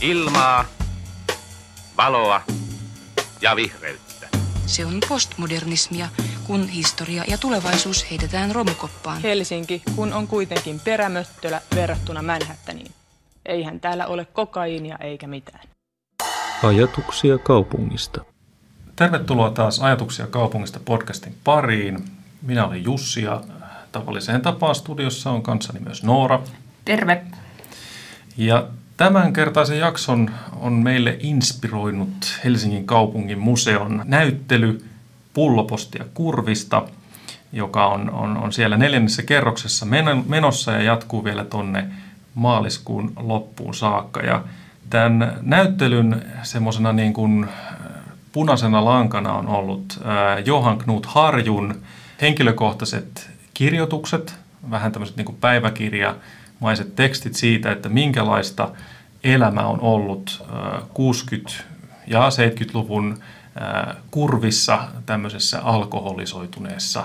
ilmaa, valoa ja vihreyttä. Se on postmodernismia, kun historia ja tulevaisuus heitetään romukoppaan. Helsinki, kun on kuitenkin perämöttölä verrattuna Manhattaniin. Eihän täällä ole kokaiinia eikä mitään. Ajatuksia kaupungista. Tervetuloa taas Ajatuksia kaupungista podcastin pariin. Minä olen Jussi ja tavalliseen tapaan studiossa on kanssani myös Noora. Terve. Ja tämänkertaisen jakson on meille inspiroinut Helsingin kaupungin museon näyttely Pullopostia kurvista, joka on, on, on siellä neljännessä kerroksessa menossa ja jatkuu vielä tonne maaliskuun loppuun saakka. Ja tämän näyttelyn semmoisena niin kuin punaisena lankana on ollut Johan Knut Harjun henkilökohtaiset kirjoitukset, vähän tämmöiset niin kuin päiväkirjamaiset tekstit siitä, että minkälaista elämä on ollut 60- ja 70-luvun kurvissa tämmöisessä alkoholisoituneessa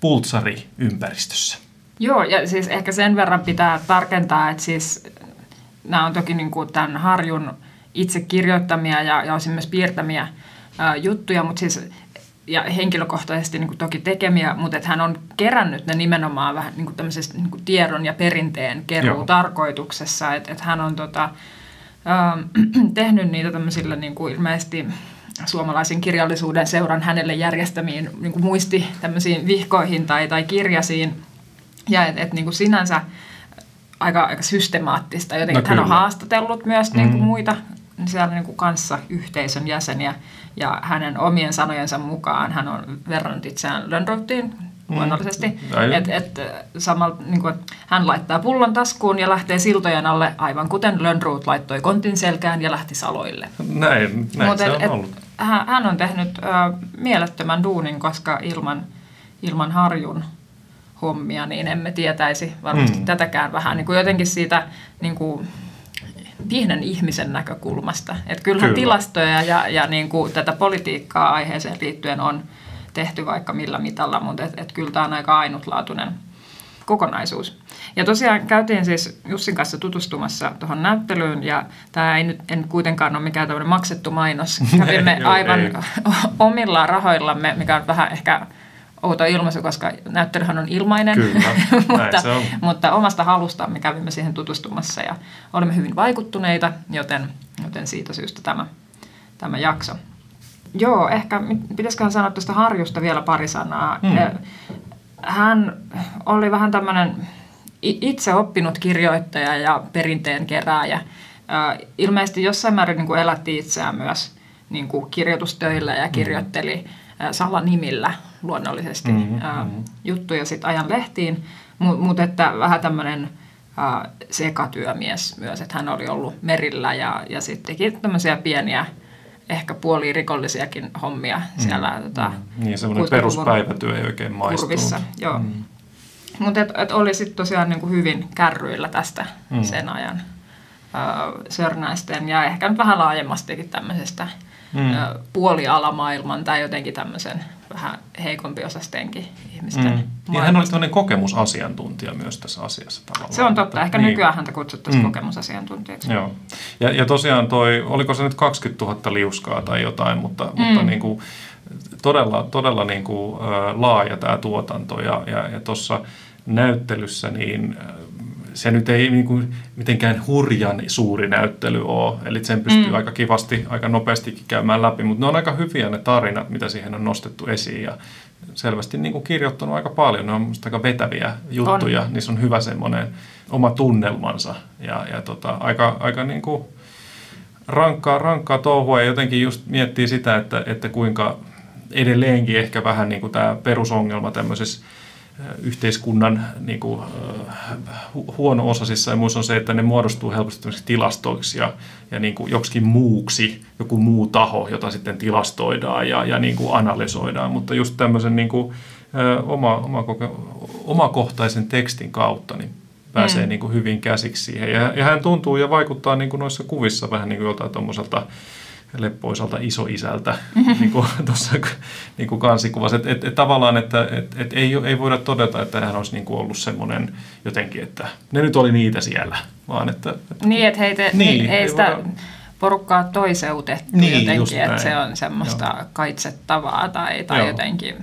pultsariympäristössä. Joo, ja siis ehkä sen verran pitää tarkentaa, että siis nämä on toki niin kuin tämän Harjun itse kirjoittamia ja, ja osin myös piirtämiä ää, juttuja, mutta siis ja henkilökohtaisesti niin kuin toki tekemiä, mutta että hän on kerännyt ne nimenomaan vähän niin kuin tämmöisessä niin kuin tiedon ja perinteen keruu tarkoituksessa, että, että hän on tota, äh, tehnyt niitä tämmöisillä niin kuin ilmeisesti suomalaisen kirjallisuuden seuran hänelle järjestämiin niin kuin muisti tämmöisiin vihkoihin tai, tai kirjasiin, ja että et, niin kuin sinänsä aika, aika systemaattista. Jotenkin no, hän on haastatellut myös mm. niin kuin muita siellä niin kuin kanssa yhteisön jäseniä ja hänen omien sanojensa mukaan hän on verrannut itseään Lönnrouttiin mm. luonnollisesti. Mm. Että et, samalla niin kuin, hän laittaa pullon taskuun ja lähtee siltojen alle aivan kuten Lönnrout laittoi kontin selkään ja lähti saloille. Näin, näin Mut se on et, ollut. Hän, hän on tehnyt ö, mielettömän duunin, koska ilman, ilman harjun hommia, niin emme tietäisi varmasti mm. tätäkään vähän niin kuin jotenkin siitä niin kuin, pienen ihmisen näkökulmasta. Että kyllähän Kyllä. tilastoja ja, ja niin kuin tätä politiikkaa aiheeseen liittyen on tehty vaikka millä mitalla, mutta et, et kyllä tämä on aika ainutlaatuinen kokonaisuus. Ja tosiaan käytiin siis Jussin kanssa tutustumassa tuohon näyttelyyn, ja tämä ei nyt en kuitenkaan ole mikään tämmöinen maksettu mainos. Kävimme aivan omilla rahoillamme, mikä on vähän ehkä outo ilmaisu, koska näyttelyhän on ilmainen, Kyllä, mutta, on. mutta omasta halustamme kävimme siihen tutustumassa ja olimme hyvin vaikuttuneita, joten, joten siitä syystä tämä, tämä jakso. Joo, ehkä pitäisiköhän sanoa tuosta Harjusta vielä pari sanaa. Hmm. Hän oli vähän tämmöinen itse oppinut kirjoittaja ja perinteen kerääjä. Ilmeisesti jossain määrin niin kuin elätti itseään myös niin kuin kirjoitustöillä ja kirjoitteli hmm salanimillä luonnollisesti mm-hmm, mm-hmm. juttuja sitten ajan lehtiin, mutta mut että vähän tämmöinen sekatyömies myös, että hän oli ollut merillä ja, ja sitten teki tämmöisiä pieniä ehkä puolirikollisiakin hommia mm, siellä. Mm, tota. Niin, semmoinen peruspäivätyö ei oikein maistunut. Kurvissa, joo. Mm. Mutta et, et oli sitten tosiaan niinku hyvin kärryillä tästä mm. sen ajan ö, Sörnäisten ja ehkä nyt vähän laajemmastikin tämmöisestä mm. puolialamaailman tai jotenkin tämmöisen vähän heikompi osastenkin ihmisten mm. Ja hän oli tämmöinen kokemusasiantuntija myös tässä asiassa tavallaan. Se on totta. Ehkä niin. nykyään häntä kutsuttaisiin mm. kokemusasiantuntijaksi. Joo. Ja, ja tosiaan toi, oliko se nyt 20 000 liuskaa tai jotain, mutta, mm. mutta niin kuin, todella, todella niin kuin, laaja tämä tuotanto. Ja, ja, ja tuossa näyttelyssä niin se nyt ei niin kuin mitenkään hurjan suuri näyttely ole, eli sen pystyy mm. aika kivasti, aika nopeastikin käymään läpi, mutta ne on aika hyviä ne tarinat, mitä siihen on nostettu esiin ja selvästi niin kuin kirjoittanut aika paljon, ne on musta aika vetäviä juttuja, on. niissä on hyvä semmoinen oma tunnelmansa ja, ja tota, aika, aika niin kuin rankkaa, rankkaa touhua ja jotenkin just miettii sitä, että, että kuinka edelleenkin ehkä vähän niin kuin tämä perusongelma tämmöisessä yhteiskunnan niin kuin, huono-osaisissa ja muissa on se, että ne muodostuu helposti tilastoiksi ja, ja niin kuin joksikin muuksi, joku muu taho, jota sitten tilastoidaan ja, ja niin kuin analysoidaan. Mutta just tämmöisen niin kuin, oma, oma omakohtaisen tekstin kautta niin pääsee mm. niin kuin hyvin käsiksi siihen. Ja, ja hän tuntuu ja vaikuttaa niin kuin noissa kuvissa vähän niin kuin jotain tuommoiselta leppoisalta isoisältä, niin kuin tuossa niin kuin kansikuvassa. Että et, et, tavallaan, että et, et ei, ei voida todeta, että hän olisi niin kuin ollut semmoinen jotenkin, että ne nyt oli niitä siellä, vaan että... että niin, että heitä, niin, ei, ei sitä voida... porukkaa toiseutettu niin, jotenkin, että se on semmoista Joo. kaitsettavaa tai, tai jotenkin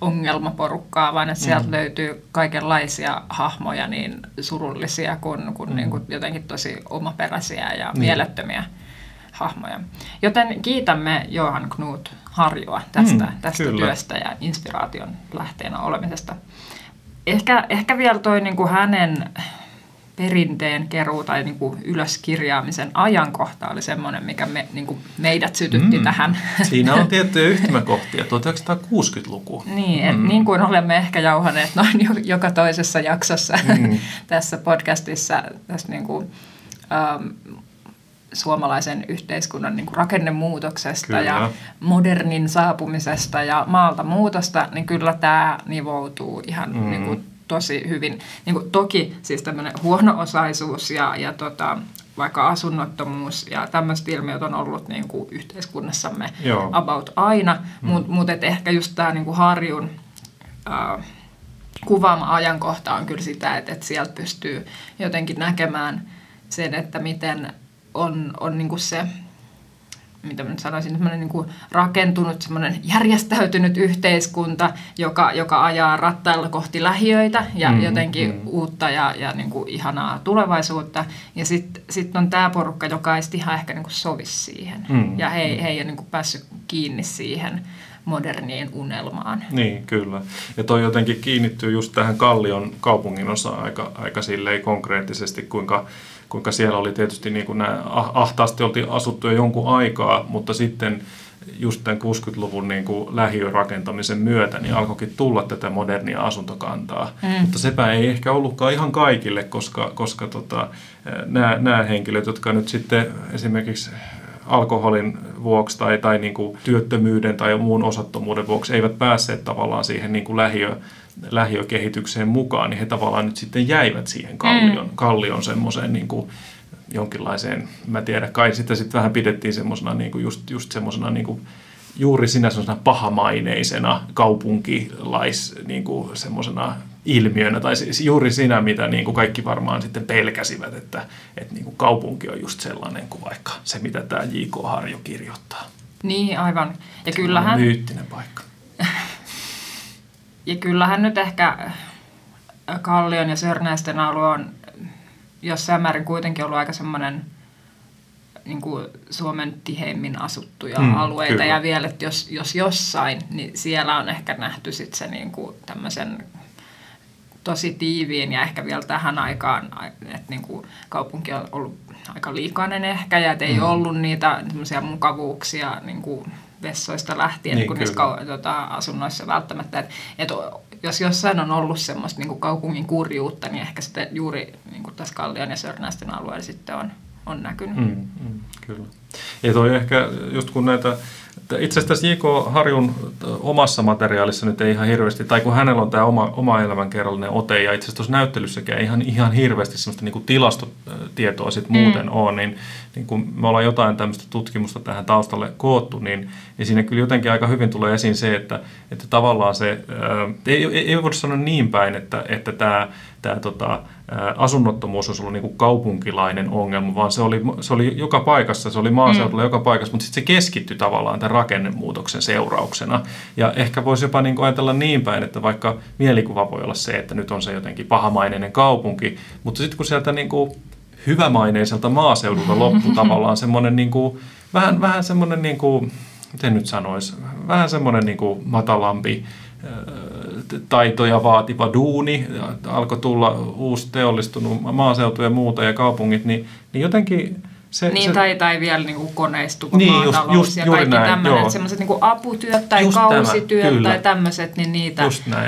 ongelmaporukkaa, vaan että sieltä mm. löytyy kaikenlaisia hahmoja, niin surullisia kuin, kuin, mm. niin kuin jotenkin tosi omaperäisiä ja niin. mielettömiä hahmoja. Joten kiitämme Johan Knut Harjoa tästä, mm, tästä työstä ja inspiraation lähteenä olemisesta. Ehkä, ehkä vielä toi niin kuin hänen perinteen keruu tai niin kuin ylöskirjaamisen ajankohta oli semmoinen, mikä me, niin kuin meidät sytytti mm. tähän. Siinä on tiettyjä yhtymäkohtia, 1960-luku. Niin, et mm. niin kuin olemme ehkä jauhaneet noin joka toisessa jaksossa mm. tässä podcastissa, tässä niin kuin, ähm, suomalaisen yhteiskunnan niin kuin rakennemuutoksesta kyllä. ja modernin saapumisesta ja maalta muutosta, niin kyllä tämä nivoutuu ihan mm. niin kuin tosi hyvin. Niin kuin, toki siis tämmöinen huono-osaisuus ja, ja tota, vaikka asunnottomuus ja tämmöiset ilmiöt on ollut niin kuin yhteiskunnassamme Joo. about aina, mm. mutta mut ehkä just tämä niin kuin Harjun äh, kuvaama ajankohta on kyllä sitä, että, että sieltä pystyy jotenkin näkemään sen, että miten on, on niin kuin se mitä mä nyt sanoisin, semmoinen niin kuin rakentunut, semmoinen järjestäytynyt yhteiskunta, joka, joka ajaa rattailla kohti lähiöitä ja mm, jotenkin mm. uutta ja, ja niin kuin ihanaa tulevaisuutta. Ja sitten sit on tämä porukka, joka ei ihan ehkä niin kuin sovi siihen. Mm, ja he, mm. he ei ole niin kuin päässyt kiinni siihen moderniin unelmaan. Niin, kyllä. Ja toi jotenkin kiinnittyy just tähän Kallion kaupungin osaan aika, aika silleen konkreettisesti, kuinka kuinka siellä oli tietysti niin kuin nämä ah, ahtaasti oltiin asuttu jo jonkun aikaa, mutta sitten just tämän 60-luvun niin kuin lähiörakentamisen myötä niin alkoikin tulla tätä modernia asuntokantaa. Mm. Mutta sepä ei ehkä ollutkaan ihan kaikille, koska, koska tota, nämä, nämä henkilöt, jotka nyt sitten esimerkiksi alkoholin vuoksi tai, tai niin kuin työttömyyden tai muun osattomuuden vuoksi eivät päässeet tavallaan siihen niin kuin lähiö, lähiökehitykseen mukaan, niin he tavallaan nyt sitten jäivät siihen kallion, mm. kallion semmoiseen niin kuin jonkinlaiseen, mä tiedän, kai sitä sitten vähän pidettiin semmoisena niin kuin just, just semmoisena niin kuin juuri sinä semmoisena pahamaineisena kaupunkilais niin kuin semmoisena ilmiönä, tai siis juuri siinä, mitä niin kuin kaikki varmaan sitten pelkäsivät, että, että niin kuin kaupunki on just sellainen kuin vaikka se, mitä tämä J.K. Harjo kirjoittaa. Niin, aivan. Ja kyllähän... Myyttinen paikka. Ja kyllähän nyt ehkä Kallion ja Sörnäisten alue on jossain määrin kuitenkin ollut aika semmoinen niin kuin Suomen tiheimmin asuttuja mm, alueita. Kyllä. Ja vielä, että jos, jos jossain, niin siellä on ehkä nähty sitten se niin kuin tämmöisen tosi tiiviin ja ehkä vielä tähän aikaan, että niin kuin kaupunki on ollut aika liikainen ehkä ja ei mm. ollut niitä mukavuuksia niin kuin vessoista lähtien niin, kuin niissä kau- tota, asunnoissa välttämättä. Et, et jos jossain on ollut semmoista niin kuin kaupungin kurjuutta, niin ehkä sitten juuri niin kuin tässä Kallion ja Sörnäisten alueella sitten on, on näkynyt. Mm, mm, kyllä. Ja toi ehkä, just kun näitä itse asiassa J.K. Harjun omassa materiaalissa nyt ei ihan hirveästi, tai kun hänellä on tämä oma, oma elämänkerrallinen ote, ja itse asiassa tuossa näyttelyssäkään ei ihan, ihan hirveästi sellaista niin kuin tilastotietoa sit mm. muuten ole, niin, niin kun me ollaan jotain tämmöistä tutkimusta tähän taustalle koottu, niin, niin siinä kyllä jotenkin aika hyvin tulee esiin se, että, että tavallaan se, ää, ei, ei, ei voida sanoa niin päin, että, että tämä, tämä tota, asunnottomuus olisi ollut niin kuin kaupunkilainen ongelma, vaan se oli, se oli joka paikassa, se oli maaseudulla mm. joka paikassa, mutta sitten se keskittyi tavallaan tämän rakennemuutoksen seurauksena. Ja ehkä voisi jopa niin kuin ajatella niin päin, että vaikka mielikuva voi olla se, että nyt on se jotenkin pahamaineinen kaupunki, mutta sitten kun sieltä niin kuin hyvämaineiselta maaseudulta loppu tavallaan semmoinen niin kuin, vähän, vähän semmoinen, niin kuin, miten nyt sanoisi, vähän semmoinen niin kuin matalampi, taitoja vaativa duuni, alkoi tulla uusi teollistunut maaseutu ja muuta ja kaupungit, niin, niin jotenkin se, niin, se, tai, tai vielä niin kuin koneistuva niin, maatalous just, just, ja kaikki tämmöiset, semmoiset niin aputyöt tai just kausityöt tämä, tai tämmöiset, niin niitä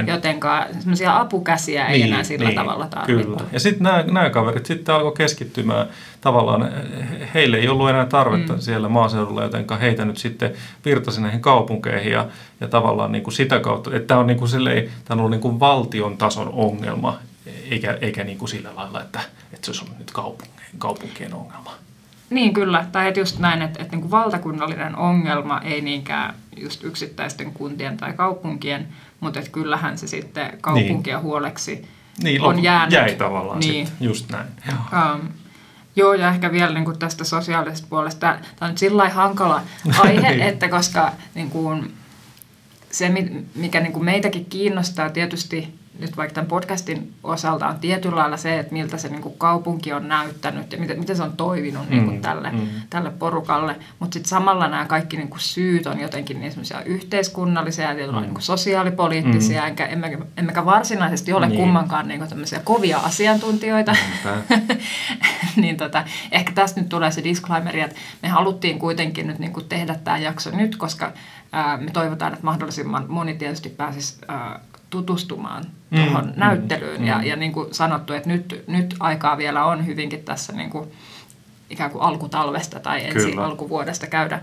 jotenkaan, semmoisia apukäsiä ei niin, enää sillä niin, tavalla tarvittu. Kyllä. Ja sitten nämä, nämä kaverit sitten alkoi keskittymään tavallaan, heille ei ollut enää tarvetta mm. siellä maaseudulla, joten heitä nyt sitten virtasi näihin kaupunkeihin ja, ja tavallaan niin kuin sitä kautta, että tämä on, niin kuin silleen, tämä on ollut niin kuin valtion tason ongelma, eikä, eikä niin kuin sillä lailla, että, että se olisi ollut nyt kaupunkien, kaupunkien ongelma. Niin kyllä, tai että just näin, että, että niin kuin valtakunnallinen ongelma ei niinkään just yksittäisten kuntien tai kaupunkien, mutta että kyllähän se sitten kaupunkien niin. huoleksi niin, on jäänyt. jäi tavallaan niin. sit, just näin. Um, joo, ja ehkä vielä niin kuin tästä sosiaalisesta puolesta. Tämä on nyt sillä hankala aihe, Niin. että koska niin kuin, se, mi- mikä niin kuin meitäkin kiinnostaa tietysti nyt vaikka tämän podcastin osalta on tietyllä lailla se, että miltä se niin kuin kaupunki on näyttänyt ja miten, miten se on toiminut niin kuin Mm, tälle, mm. tälle porukalle. Mutta sitten samalla nämä kaikki niin kuin syyt on jotenkin niin yhteiskunnallisia ja mm. niin kuin sosiaalipoliittisia, mm. enkä, emmekä, emmekä varsinaisesti ole Niin. kummankaan niin kuin kovia asiantuntijoita. Niin tota, ehkä tästä nyt tulee se disclaimeri, että me haluttiin kuitenkin nyt niin kuin tehdä tämä jakso nyt, koska ää, me toivotaan, että mahdollisimman moni tietysti pääsisi ää, tutustumaan Mm, tuohon mm, näyttelyyn. mm. Ja, ja niin kuin sanottu, että nyt, nyt aikaa vielä on hyvinkin tässä niin kuin, ikään kuin alkutalvesta tai ensi Kyllä. alkuvuodesta käydä,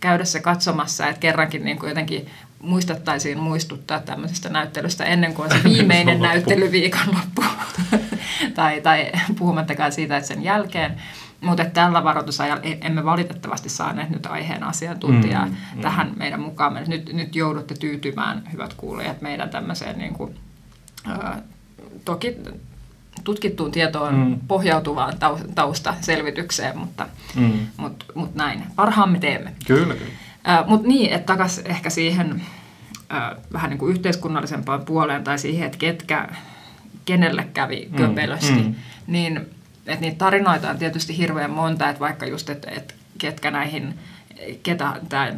käydä se katsomassa, että kerrankin niin kuin jotenkin muistettaisiin muistuttaa tämmöisestä näyttelystä ennen kuin on se viimeinen Loppu. näyttelyviikonloppu. tai, tai puhumattakaan siitä, että sen jälkeen. Mutta tällä varoitusajalla e- emme valitettavasti saaneet nyt aiheen asiantuntijaa Mm, mm, mm. tähän meidän mukaan. Nyt, nyt joudutte tyytymään, hyvät kuulijat, meidän tämmöiseen niin kuin, ää, toki tutkittuun tietoon Mm. mm. pohjautuvaan tau- taustaselvitykseen, mutta, Mm. mut, mut näin. Parhaamme teemme. Kyllä, kyllä. Mutta niin, että takaisin ehkä siihen ää, vähän niin kuin yhteiskunnallisempaan puoleen tai siihen, että ketkä, kenelle kävi Mm, köpelösti, mm. niin että niitä tarinoita on tietysti hirveän monta, että vaikka just, että, että ketkä näihin, ketä tämä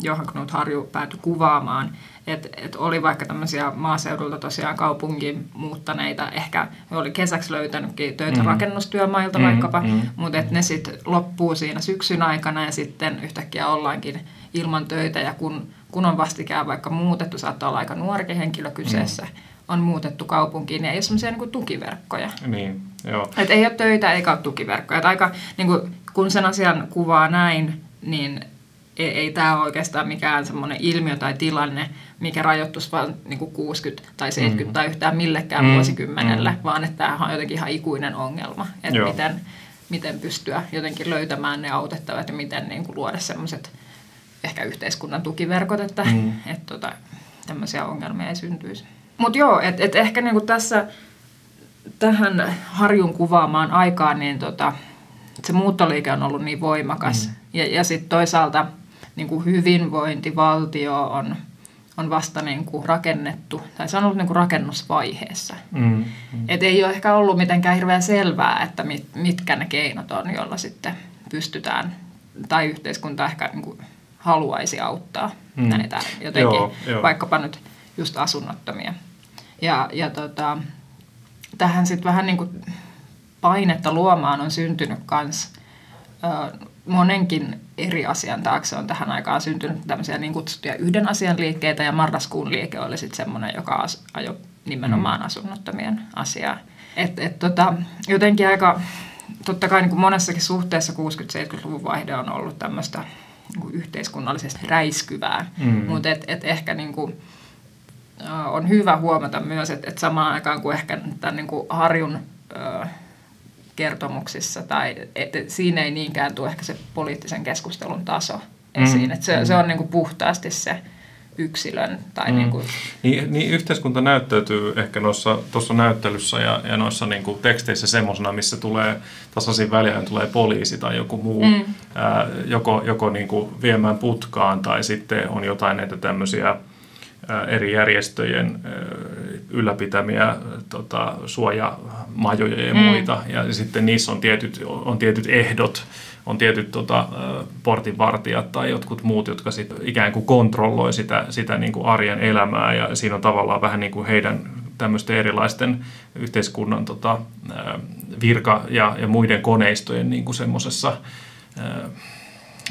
Johan Knut Harju päätyi kuvaamaan, että et oli vaikka tämmöisiä maaseudulta tosiaan kaupunkiin muuttaneita, ehkä he oli kesäksi löytänytkin töitä Mm. mm. rakennustyömailta Mm, mm. vaikkapa, mm, mm. mutta että ne sitten loppuu siinä syksyn aikana ja sitten yhtäkkiä ollaankin ilman töitä ja kun, kun on vastikään vaikka muutettu, saattaa olla aika nuorikin henkilö kyseessä, mm. on muutettu kaupunkiin ja ei ole semmoisia niin tukiverkkoja. Niin, joo. Et ei ole töitä eikä ole tukiverkkoja. Et aika, niin kuin, kun sen asian kuvaa näin, niin ei, ei tämä ole oikeastaan mikään semmoinen ilmiö tai tilanne, mikä rajoittuisi vain niin kuin 60 tai 70 mm. tai yhtään millekään Mm, mm. vuosikymmenellä, mm. vaan että tämä on jotenkin ihan ikuinen ongelma. Että Joo. miten, miten pystyä jotenkin löytämään ne autettavat ja miten niin kuin luoda semmoiset ehkä yhteiskunnan tukiverkot, että Mm. mm. et, tota, tämmöisiä ongelmia ei syntyisi. Mutta joo, että et ehkä niinku tässä tähän Harjun kuvaamaan aikaan, niin tota, se muuttoliike on ollut niin voimakas. Mm. Ja, ja sitten toisaalta niin kuin hyvinvointivaltio on, on vasta niin kuin rakennettu, tai se on ollut niin kuin rakennusvaiheessa. Mm. Mm. Et ei ole ehkä ollut mitenkään hirveän selvää, että mit, mitkä ne keinot on, joilla sitten pystytään, tai yhteiskunta ehkä niin kuin haluaisi auttaa Mm. näitä jotenkin, Joo, joo. vaikkapa nyt just asunnottomia. Ja, ja tota, tähän sitten vähän niin kuin painetta luomaan on syntynyt kans ö, monenkin eri asian taakse on tähän aikaan syntynyt tämmöisiä niin kutsuttuja yhden asian liikkeitä ja marraskuun liike oli sitten semmoinen, joka as, ajoi nimenomaan asunnottomien asiaa. Et, et tota, jotenkin aika, totta kai niin kuin monessakin suhteessa 60-70-luvun vaihde on ollut tämmöistä niin yhteiskunnallisesti räiskyvää, Mm. mutta et, et ehkä niin kuin, on hyvä huomata myös, että, että samaan aikaan kuin ehkä tämän niin kuin Harjun kertomuksissa tai et, et siinä ei niinkään tule ehkä se poliittisen keskustelun taso esiin. Mm. Et se, se on niin kuin puhtaasti se yksilön tai Mm. niin kuin, Niin, niin yhteiskunta näyttäytyy ehkä noissa, tuossa näyttelyssä ja, ja noissa niin kuin teksteissä semmoisena, missä tulee tasaisin väliajan tulee poliisi tai joku muu, mm. ää, joko, joko niin kuin viemään putkaan tai sitten on jotain näitä tämmöisiä eri järjestöjen ylläpitämiä tota, suojamajoja ja Mm. muita. Ja sitten niissä on tietyt, on tietyt ehdot, on tietyt tota, portinvartijat tai jotkut muut, jotka sit ikään kuin kontrolloi sitä, sitä niin kuin arjen elämää ja siinä on tavallaan vähän niin kuin heidän tämmöisten erilaisten yhteiskunnan tota, virka- ja, ja muiden koneistojen niin kuin semmoisessa ä,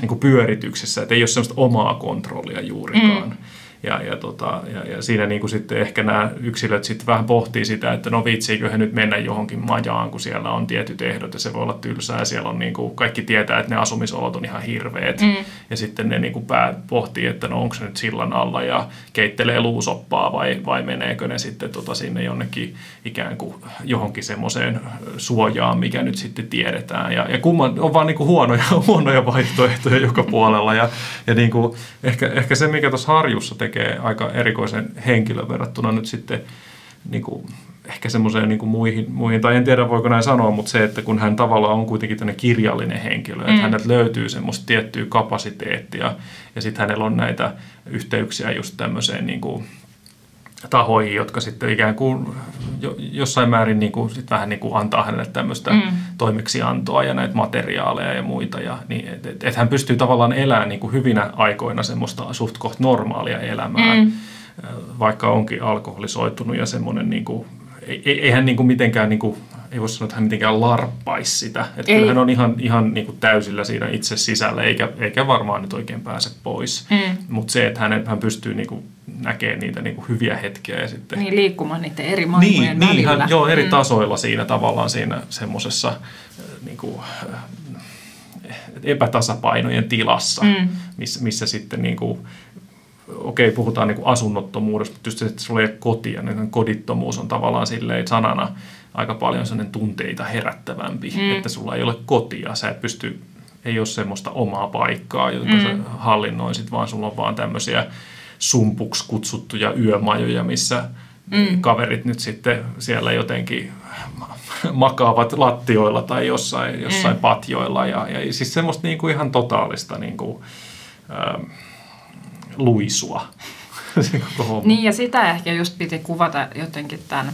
niin kuin pyörityksessä, että ei ole semmoista omaa kontrollia juurikaan. Mm. Ja, ja, tota, ja, ja siinä niin kuin sitten ehkä nämä yksilöt sitten vähän pohtii sitä, että no viitsiikö he nyt mennä johonkin majaan, kun siellä on tietyt ehdot ja se voi olla tylsää. Siellä on niin kuin, kaikki tietää, että ne asumisolot on ihan hirveät. Mm. Ja sitten ne niin kuin pää pohtii, että no onko se nyt sillan alla ja keittelee luusoppaa vai, vai meneekö ne sitten tota sinne jonnekin ikään kuin johonkin semmoiseen suojaan, mikä nyt sitten tiedetään. Ja, ja kumman, on vaan niin kuin huonoja, huonoja vaihtoehtoja joka puolella. Ja, ja niin kuin, ehkä, ehkä se, mikä tuossa Harjussa tekee aika erikoisen henkilön verrattuna nyt sitten niin kuin, ehkä semmoiseen niin muihin, muihin, tai en tiedä voiko näin sanoa, mutta se, että kun hän tavallaan on kuitenkin tämmöinen kirjallinen henkilö, mm. että häneltä löytyy semmoista tiettyä kapasiteettia, ja sitten hänellä on näitä yhteyksiä just tämmöiseen niin kuin, tahoihin, jotka sitten ikään kuin jossain määrin niin kuin, sit vähän niin kuin antaa hänelle tämmöistä mm. toimeksiantoa ja näitä materiaaleja ja muita. Ja, niin, että et, et hän pystyy tavallaan elämään niin kuin hyvinä aikoina semmoista suht koht normaalia elämää, mm. vaikka onkin alkoholisoitunut ja semmoinen niin kuin, ei, ei hän niin kuin mitenkään, niin kuin, ei voi sanoa, että hän mitenkään larppaisi sitä. Että kyllä hän on ihan, ihan niin kuin täysillä siinä itse sisällä, eikä, eikä varmaan nyt oikein pääse pois. Mm. Mutta se, että hän, hän pystyy niin kuin näkee niitä niin kuin hyviä hetkiä. Ja sitten, niin, liikkumaan niiden eri maailmojen niin, välillä. Niin, hän, joo, eri mm. tasoilla siinä tavallaan siinä semmoisessa niin kuin, epätasapainojen tilassa, mm. missä, missä sitten niin kuin, okei, puhutaan niin asunnottomuudesta, mutta just se, että sulla ei ole kotia, niin kodittomuus on tavallaan silleen sanana aika paljon sellainen tunteita herättävämpi, mm. että sulla ei ole kotia, sä et pysty, ei ole semmoista omaa paikkaa, jonka mm. sä hallinnoisit, vaan sulla on vaan tämmöisiä sumpuksi kutsuttuja yömajoja, missä mm. kaverit nyt sitten siellä jotenkin makaavat lattioilla tai jossain, jossain mm. patjoilla. Ja, ja siis semmoista niin kuin ihan totaalista niin kuin, ähm, luisua. niin ja sitä ehkä just piti kuvata jotenkin tämän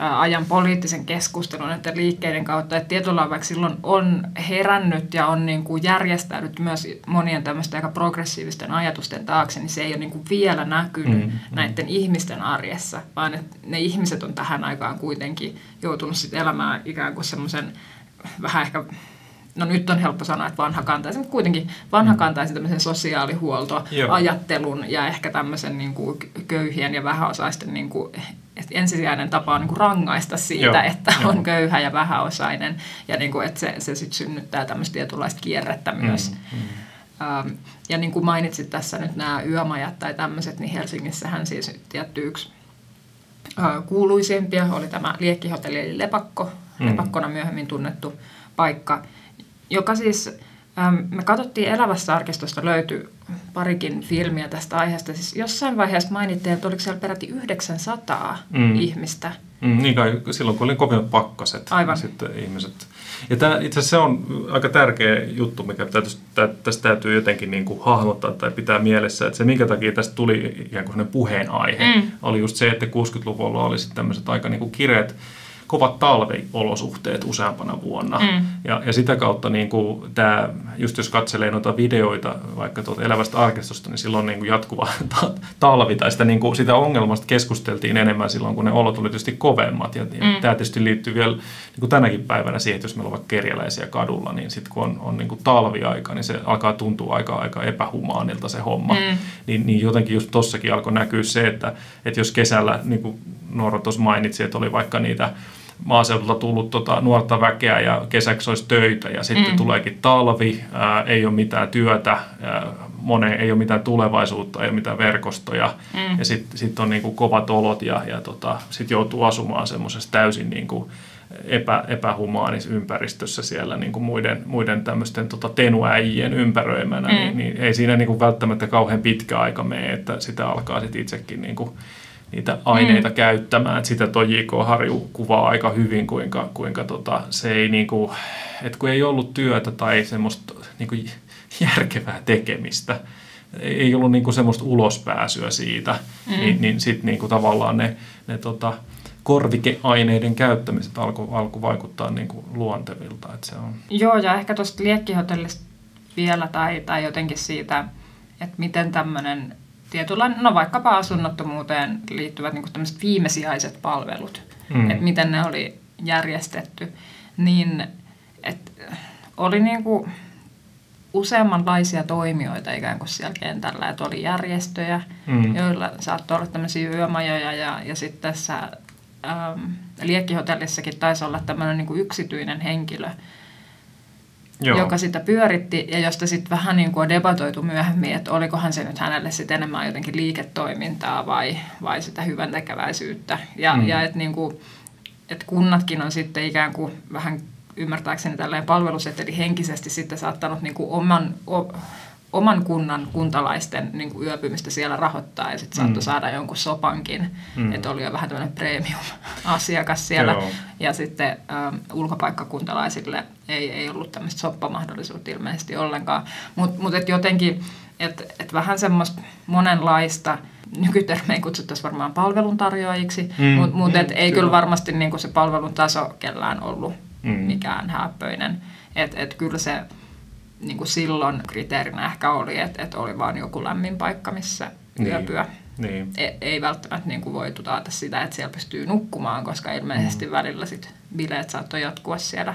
ajan poliittisen keskustelun näiden liikkeiden kautta, että tietyllä vaikka silloin on herännyt ja on niin kuin järjestänyt myös monien tämmöisten aika progressiivisten ajatusten taakse, niin se ei ole niin kuin vielä näkynyt mm, mm. näiden ihmisten arjessa, vaan että ne ihmiset on tähän aikaan kuitenkin joutunut sitten elämään ikään kuin semmoisen vähän ehkä no nyt on helppo sanoa, että vanhakantaisen, mutta kuitenkin vanhakantaisen tämmöisen sosiaalihuoltoajattelun ja ehkä tämmöisen niin kuin köyhien ja vähäosaisten niin kuin, että ensisijainen tapa on niin kuin rangaista siitä, Joo, että on köyhä ja vähäosainen ja niin kuin, että se, se sitten synnyttää tämmöistä tietynlaista kierrettä myös. Mm, mm. Ja niin kuin mainitsit tässä nyt nämä yömajat tai tämmöiset, niin Helsingissähän siis tietty yksi kuuluisimpia oli tämä Liekkihotelli eli Lepakko, mm. Lepakkona myöhemmin tunnettu paikka, joka siis, me katsottiin Elävässä arkistosta löytyy parikin filmiä tästä aiheesta. Siis jossain vaiheessa mainittiin, että oliko siellä peräti 900 mm. ihmistä. Mm, niin kai silloin, kun oli kovin pakkaset, Aivan. Niin sitten ihmiset. Ja tämä, itse asiassa se on aika tärkeä juttu, mikä tästä, tästä täytyy jotenkin niin kuin hahmottaa tai pitää mielessä, että se minkä takia tästä tuli ikään kuin puheenaihe, mm. oli just se, että 60-luvulla oli sitten tämmöiset aika niin kuin kireet kovat talviolosuhteet useampana vuonna. Mm. Ja, ja sitä kautta niin kuin tämä, just jos katselee noita videoita vaikka tuolta elävästä arkistosta, niin silloin niin kuin jatkuva ta- talvi tai sitä, niin kuin, sitä ongelmasta keskusteltiin enemmän silloin, kun ne olot oli tietysti kovemmat. Ja, mm. ja tämä tietysti liittyy vielä niin kuin tänäkin päivänä siihen, että jos meillä on vaikka kerjäläisiä kadulla, niin sitten kun on, on niin kuin talviaika, niin se alkaa tuntua aika, aika epähumaanilta se homma. Mm. Niin, niin jotenkin just tossakin alkoi näkyä se, että, että jos kesällä, niin kuin Noora tuossa mainitsi, että oli vaikka niitä maaseudulta tullut tota, nuorta väkeä ja kesäksi olisi töitä ja sitten mm. tuleekin talvi, ää, ei ole mitään työtä, ää, moneen ei ole mitään tulevaisuutta, ei ole mitään verkostoja mm. ja sitten sit on niin kuin kovat olot ja, ja tota, sitten joutuu asumaan semmoisessa täysin niin kuin epä, epähumaanis ympäristössä siellä niin kuin muiden, muiden tämmöisten tota, tenuäijien ympäröimänä, mm. niin, niin ei siinä niin kuin välttämättä kauhean pitkä aika mene, että sitä alkaa sitten itsekin niin kuin niitä aineita mm. käyttämään. Et sitä toi J.K. Harju kuvaa aika hyvin, kuinka, kuinka tota, se ei niinku, että kun ei ollut työtä tai semmoista niinku järkevää tekemistä, ei ollut niinku semmoista ulospääsyä siitä, mm. niin, niin sitten niinku tavallaan ne, ne tota, korvikeaineiden käyttämiset alku, alku vaikuttaa niinku luontevilta. Et se on. Joo, ja ehkä tuosta liekkihotellista vielä tai, tai jotenkin siitä, että miten tämmöinen tietynlainen, no vaikkapa asunnottomuuteen liittyvät niin tämmöiset viimesijaiset palvelut, mm. että miten ne oli järjestetty, niin että oli niin kuin, useammanlaisia toimijoita ikään kuin siellä kentällä. Että oli järjestöjä, mm. joilla saattoi olla tämmöisiä yömajoja ja, ja sitten tässä ähm, Liekkihotellissakin taisi olla tämmöinen niin yksityinen henkilö, Joo. joka sitä pyöritti ja josta sitten vähän niin kuin on debatoitu myöhemmin, että olikohan se nyt hänelle sitten enemmän jotenkin liiketoimintaa vai, vai sitä hyvän tekeväisyyttä. Ja, mm. ja että niin kuin, et kunnatkin on sitten ikään kuin vähän ymmärtääkseni tällainen palveluseteli henkisesti sitten saattanut niin kuin oman, o, oman kunnan kuntalaisten niin kuin yöpymistä siellä rahoittaa ja sitten saattoi mm. saada jonkun sopankin, mm. että oli jo vähän tämmöinen premium-asiakas siellä. Joo. Ja sitten ähm, ulkopaikkakuntalaisille ei, ei ollut tämmöistä soppamahdollisuutta ilmeisesti ollenkaan. Mutta mut, et jotenkin, että et vähän semmoista monenlaista, nykytermeen kutsuttaisiin varmaan palveluntarjoajiksi, mm. mutta mut, et mm, ei kyllä varmasti niin kuin se palvelun taso kellään ollut mm. mikään häppöinen. Että et kyllä se niin kuin silloin kriteerinä ehkä oli, että, että oli vain joku lämmin paikka, missä niin. yöpyä. Niin. E, ei välttämättä niin kuin voitu taata sitä, että siellä pystyy nukkumaan, koska ilmeisesti mm. välillä sit bileet saattoi jatkua siellä,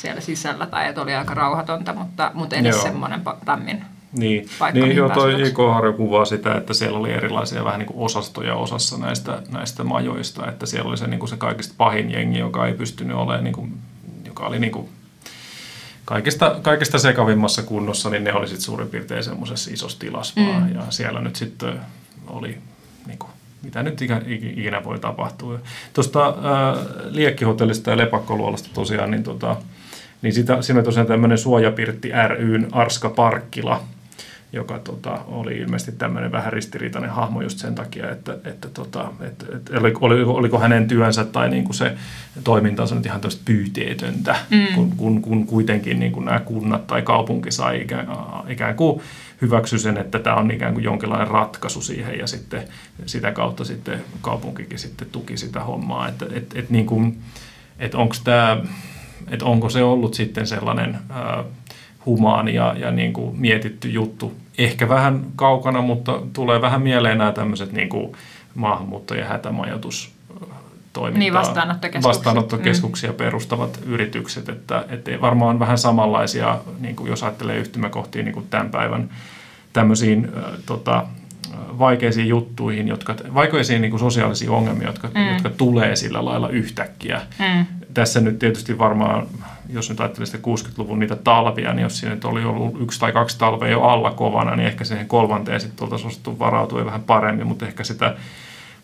siellä sisällä tai että oli aika rauhatonta, mutta, mutta edes Joo. semmoinen lämmin niin, paikka, niin joo, toi Iko Harjo kuvaa sitä, että siellä oli erilaisia vähän niin kuin osastoja osassa näistä, näistä majoista, että siellä oli se, niin kuin se kaikista pahin jengi, joka ei pystynyt olemaan, niin kuin, joka oli niin kuin kaikista, kaikista sekavimmassa kunnossa, niin ne oli sitten suurin piirtein semmoisessa isossa tilassa mm. vaan. Ja siellä nyt sitten oli, niin kuin, mitä nyt ikinä voi tapahtua. Tuosta äh, Liekkihotellista ja Lepakkoluolasta tosiaan, niin, tota, niin sitä, siinä oli tosiaan tämmöinen suojapirtti ryn Arska Parkkila – joka tota, oli ilmeisesti tämmöinen vähän ristiriitainen hahmo just sen takia, että, että, tota, että, että oli, oliko hänen työnsä tai niin kuin se toimintansa nyt ihan toista pyyteetöntä, mm. kun, kun, kun kuitenkin niin kuin nämä kunnat tai kaupunki sai ikään, ikään kuin hyväksy sen, että tämä on ikään kuin jonkinlainen ratkaisu siihen ja sitten sitä kautta sitten kaupunkikin sitten tuki sitä hommaa, että et, et niin kuin, että onko tämä, että onko se ollut sitten sellainen ää, humaani ja, ja niin kuin mietitty juttu. Ehkä vähän kaukana, mutta tulee vähän mieleen nämä tämmöiset niin kuin maahanmuutto- ja hätämajoitus toimintaa, niin, vastaanottokeskuksia, vastaanottokeskuksia mm. perustavat yritykset, että, että varmaan vähän samanlaisia, niin kuin jos ajattelee yhtymäkohtia niin kuin tämän päivän tämmöisiin äh, tota, vaikeisiin juttuihin, jotka, vaikeisiin niin kuin sosiaalisiin ongelmiin, jotka, mm. jotka tulee sillä lailla yhtäkkiä. Mm. Tässä nyt tietysti varmaan, jos nyt ajattelee sitä 60-luvun niitä talvia, niin jos siinä nyt oli ollut yksi tai kaksi talvea jo alla kovana, niin ehkä siihen kolmanteen sitten oltaisiin osattu varautua vähän paremmin, mutta ehkä sitä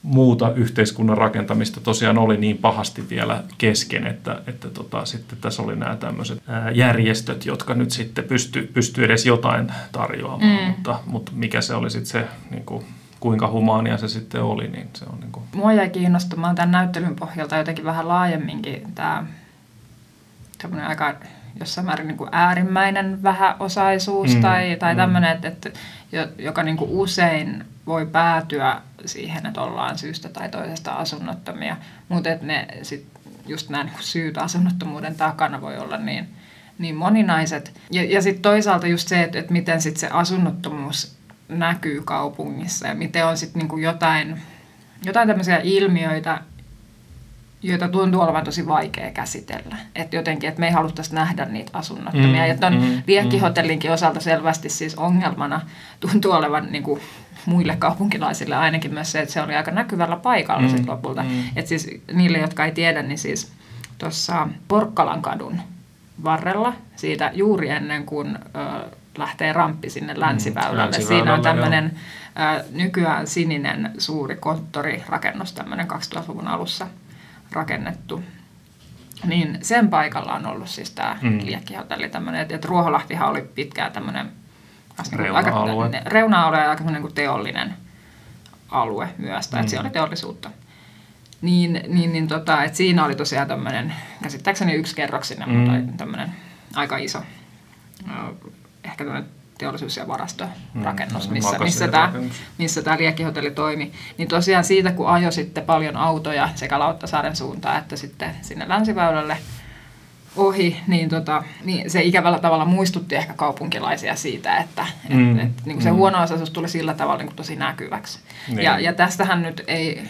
muuta yhteiskunnan rakentamista tosiaan oli niin pahasti vielä kesken, että, että tota, sitten tässä oli nämä tämmöiset järjestöt, jotka nyt sitten pysty, pysty edes jotain tarjoamaan, mm. mutta, mutta mikä se oli sitten se, niin kuin, kuinka humaania se sitten oli, niin se on niin kuin... Mua jäi kiinnostamaan tämän näyttelyn pohjalta jotenkin vähän laajemminkin tämä tämmöinen aika jossain määrin niin kuin äärimmäinen vähäosaisuus mm, tai, tai mm. tämmöinen, että, että, joka niin kuin usein voi päätyä siihen, että ollaan syystä tai toisesta asunnottomia, mutta että ne sit just nämä niinku syyt asunnottomuuden takana voi olla niin, niin moninaiset. Ja, ja sitten toisaalta just se, että, että miten sit se asunnottomuus näkyy kaupungissa ja miten on sitten niinku jotain, jotain tämmöisiä ilmiöitä, joita tuntuu olevan tosi vaikea käsitellä. Että jotenkin, että me ei haluttaisi nähdä niitä asunnottomia. Mm, ja tuon mm, Liekkihotellinkin mm. osalta selvästi siis ongelmana tuntuu olevan niin kuin muille kaupunkilaisille ainakin myös se, että se oli aika näkyvällä paikalla mm, sitten lopulta. Mm. Että siis niille, jotka ei tiedä, niin siis tuossa Porkkalan kadun varrella, siitä juuri ennen kuin ö, lähtee ramppi sinne mm, länsiväylälle. Mm, Siinä on tämmöinen nykyään sininen suuri konttorirakennus, tämmöinen 2000-luvun alussa rakennettu. Niin sen paikalla on ollut siis tämä mm. Liekkihotelli tämmöinen, että Ruoholahtihan oli pitkään tämmöinen reuna-alue. Aika, reuna-alue ja aika kuin teollinen alue myös, tai mm. että siellä oli teollisuutta. Niin, niin, niin tota, että siinä oli tosiaan tämmöinen, käsittääkseni yksi kerroksinen, mm. mutta tämmöinen aika iso, ehkä teollisuus- ja varastorakennus, mm, missä, missä, tämä, missä tämä liekkihotelli toimi. Niin tosiaan siitä, kun ajo sitten paljon autoja sekä Lauttasaaren suuntaan että sitten sinne länsiväylälle – ohi, niin, tota, niin se ikävällä tavalla muistutti ehkä kaupunkilaisia siitä, että mm. et, et, niin se mm. huono osaisuus tuli sillä tavalla niin tosi näkyväksi. Niin. Ja, ja tästähän nyt ei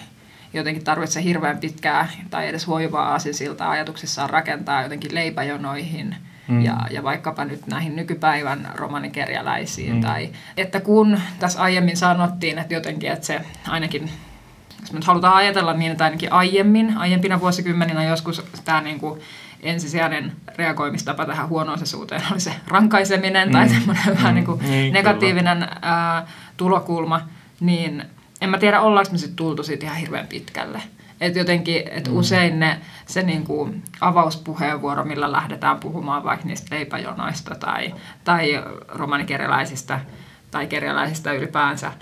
jotenkin tarvitse hirveän pitkää tai edes huojuvaa aasinsiltaa ajatuksissaan rakentaa jotenkin leipäjonoihin mm. ja, ja vaikkapa nyt näihin nykypäivän romanikerjäläisiin. Mm. Tai, että kun tässä aiemmin sanottiin, että jotenkin, että se ainakin jos me nyt halutaan ajatella niin, että ainakin aiemmin, aiempina vuosikymmeninä joskus tämä niin kuin ensisijainen reagoimistapa tähän huonoisuuteen oli se rankaiseminen mm. tai semmoinen mm. vähän niin kuin niin, negatiivinen ää, tulokulma, niin en mä tiedä, ollaanko me sitten tultu siitä ihan hirveän pitkälle. Että jotenkin, että mm. usein ne, se niinku avauspuheenvuoro, millä lähdetään puhumaan vaikka niistä leipäjonoista tai, tai romanikerjalaisista tai kerjalaisista ylipäänsä,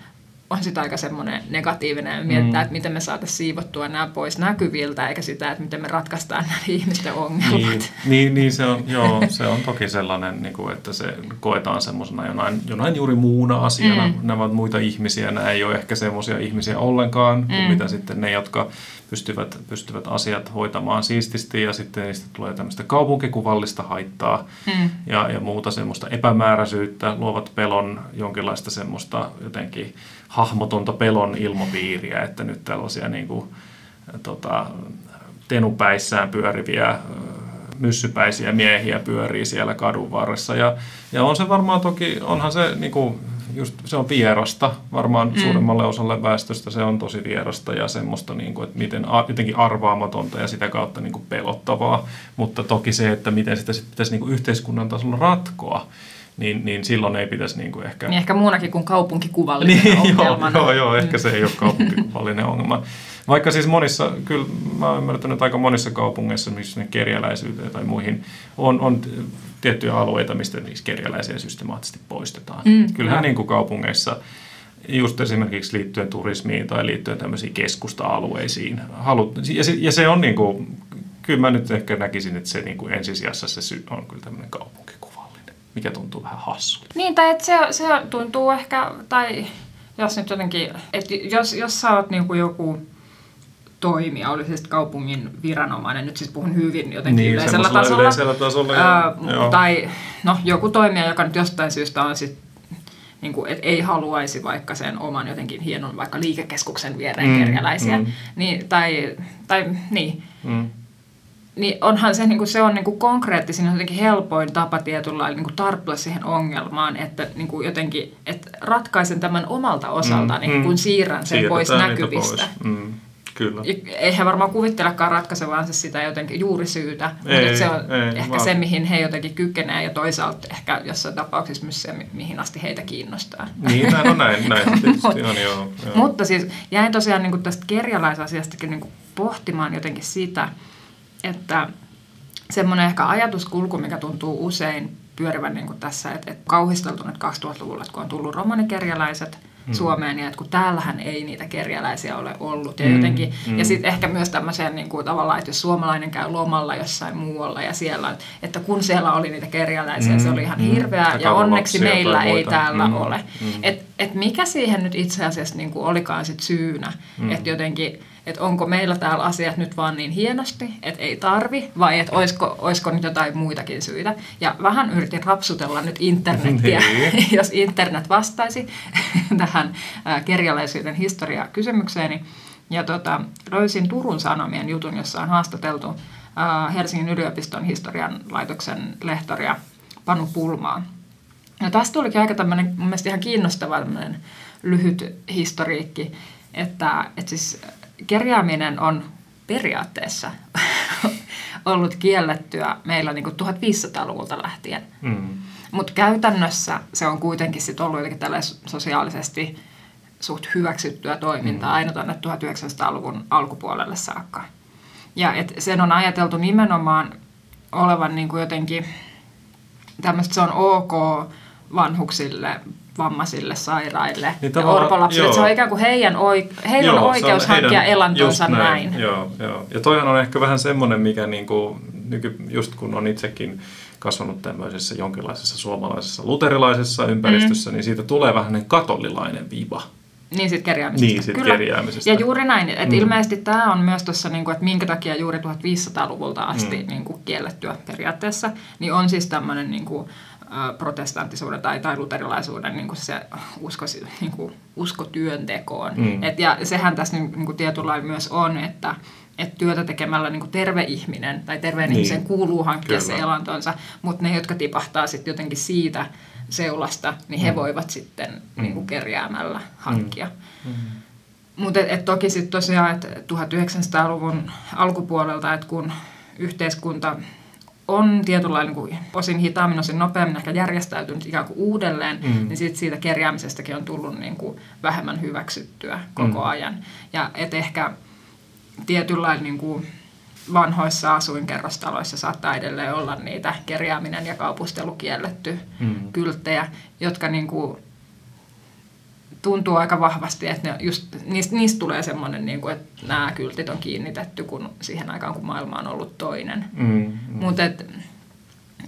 on sitä aika semmoinen negatiivinen ja miettää, mm. että miten me saataisiin siivottua nämä pois näkyviltä, eikä sitä, että miten me ratkaistaan nämä ihmisten ongelmat. Niin, niin, niin se, on, joo, se on toki sellainen, niin kuin, että se koetaan semmoisena jonain, jonain juuri muuna asiana. Mm. Nämä ovat muita ihmisiä, nämä ei ole ehkä semmoisia ihmisiä ollenkaan, mm. kuin mitä sitten ne, jotka pystyvät, pystyvät asiat hoitamaan siististi ja sitten niistä tulee tämmöistä kaupunkikuvallista haittaa mm. ja, ja muuta semmoista epämääräisyyttä, luovat pelon, jonkinlaista semmoista jotenkin hahmotonta pelon ilmapiiriä, että nyt tällaisia niin kuin, tota, tenupäissään pyöriviä myssypäisiä miehiä pyörii siellä kadun varressa. Ja, ja on se varmaan toki, onhan se niin kuin, just, se on vierasta varmaan mm. suuremmalle osalle väestöstä, se on tosi vierasta ja semmoista, niin kuin, että miten jotenkin arvaamatonta ja sitä kautta niin kuin pelottavaa. Mutta toki se, että miten sitä sit pitäisi niin kuin yhteiskunnan tasolla ratkoa, niin, niin silloin ei pitäisi niin kuin ehkä... Niin ehkä muunakin kuin kaupunkikuvallinen niin, ongelma. Joo, joo, joo, ehkä se ei ole kaupunkikuvallinen ongelma. Vaikka siis monissa, kyllä mä oon ymmärtänyt, että aika monissa kaupungeissa, missä ne kerjäläisyyteen tai muihin, on, on tiettyjä alueita, mistä niissä kerjäläisiä systemaattisesti poistetaan. Mm, Kyllähän niin kuin kaupungeissa, just esimerkiksi liittyen turismiin tai liittyen tämmöisiin keskusta-alueisiin. Halut, ja, se, ja se on niin kuin, kyllä mä nyt ehkä näkisin, että se niin kuin ensisijassa se on kyllä tämmöinen kaupunkikuvallinen, mikä tuntuu vähän hassulta. Niin, tai että se, se tuntuu ehkä, tai jos nyt jotenkin, että jos, jos sä oot niin kuin joku toimia, oli siis kaupungin viranomainen, nyt siis puhun hyvin jotenkin niin, yleisellä tasolla. Yleisellä tasolla ää, tai no, joku toimija, joka nyt jostain syystä on sit, niin kuin, et ei haluaisi vaikka sen oman jotenkin hienon vaikka liikekeskuksen viereen mm, kerjäläisiä, mm. Niin, tai, tai niin, mm. Niin onhan se, niin kuin, se on niin kuin konkreettisin jotenkin helpoin tapa tietyllä lailla niin kuin tarttua siihen ongelmaan, että niin kuin jotenkin, että ratkaisen tämän omalta osaltani, mm, mm. kun siirrän sen Siirretään pois näkyvistä. Pois. Mm. Kyllä. Eihän varmaan kuvittelekaan ratkaisevansa sitä jotenkin juurisyytä, ei, mutta se on ei, ehkä vaan. se, mihin he jotenkin kykenee ja toisaalta ehkä jossain tapauksessa myös se, mihin asti heitä kiinnostaa. Niin, näin on näin, näin tietysti on, joo, joo. Mutta siis jäin tosiaan niin kuin tästä kerjalaisasiastakin niin kuin pohtimaan jotenkin sitä, että semmoinen ehkä ajatuskulku, mikä tuntuu usein pyörivän niin kuin tässä, että, että kauhisteltu nyt 2000-luvulla, kun on tullut romanikerjäläiset – mm. Suomeen, ja että kun täällähän ei niitä kerjäläisiä ole ollut. Ja, mm. jotenkin, mm. ja sitten ehkä myös tämmöisen niin kuin, tavallaan, että jos suomalainen käy lomalla jossain muualla ja siellä, että kun siellä oli niitä kerjäläisiä, mm. se oli ihan mm. hirveää, ja onneksi meillä ei täällä mm. ole. Mm. Että et mikä siihen nyt itse asiassa niin kuin olikaan sit syynä, mm. että jotenkin että onko meillä täällä asiat nyt vaan niin hienosti, että ei tarvi, vai että olisiko, olisiko nyt jotain muitakin syitä. Ja vähän yritin rapsutella nyt internetiä, niin. jos internet vastaisi tähän kerjalaisuuden historia-kysymykseeni. Ja tota, löysin Turun Sanomien jutun, jossa on haastateltu Helsingin yliopiston historian laitoksen lehtoria Panu Pulmaa. Ja tästä tulikin aika tämmöinen, mun mielestä ihan kiinnostava lyhyt historiikki, että, että siis kerjääminen on periaatteessa ollut kiellettyä meillä niin kuin 1500-luvulta lähtien. Mm. Mutta käytännössä se on kuitenkin sit ollut jotenkin sosiaalisesti suht hyväksyttyä toimintaa mm. aina tuonne 1900-luvun alkupuolelle saakka. Ja et sen on ajateltu nimenomaan olevan niin kuin jotenkin tämmöistä, se on ok vanhuksille vammaisille, sairaille niin ja orpolapsille. Se on ikään kuin heidän oik- heillä joo, on oikeus on hankkia elantonsa näin. näin. Joo, joo. Ja toihan on ehkä vähän semmoinen, mikä niinku, nyky, just kun on itsekin kasvanut tämmöisessä jonkinlaisessa suomalaisessa luterilaisessa ympäristössä, mm. niin siitä tulee vähän niin katolilainen viiva. Niin siitä kerjäämisestä. Niin siitä Kyllä. kerjäämisestä. Ja juuri näin, että mm. ilmeisesti tämä on myös tuossa, niin että minkä takia juuri 1500-luvulta asti mm. niin kuin kiellettyä periaatteessa, niin on siis tämmöinen niin kuin, protestanttisuuden tai, tai luterilaisuuden niin kuin se usko, niin kuin, usko työntekoon. Mm. Et, ja sehän tässä niin, niin kuin myös on, että että työtä tekemällä niin kuin terve ihminen tai terveen Niin. ihmisen kuuluu hankkia Kyllä. se elantonsa, mutta ne, jotka tipahtaa sitten jotenkin siitä seulasta, niin he Mm. voivat sitten niin kuin kerjäämällä hankkia. Mutta et, et toki sitten tosiaan, että 1900-luvun alkupuolelta, että kun yhteiskunta on tietyllä lailla niin kuin osin hitaammin, osin nopeammin ehkä järjestäytynyt ikään kuin uudelleen, Mm. niin sit siitä kerjäämisestäkin on tullut niin kuin vähemmän hyväksyttyä koko Mm. ajan. Ja et ehkä tietyllä lailla niin kuin vanhoissa asuinkerrostaloissa saattaa edelleen olla niitä kerjääminen ja kaupustelu kielletty Mm. kylttejä, jotka niin kuin tuntuu aika vahvasti, että ne just, niistä, niistä tulee semmoinen, niin kuin, että nämä kyltit on kiinnitetty kun siihen aikaan, kun maailma on ollut toinen. Mm. Mm. Mut et,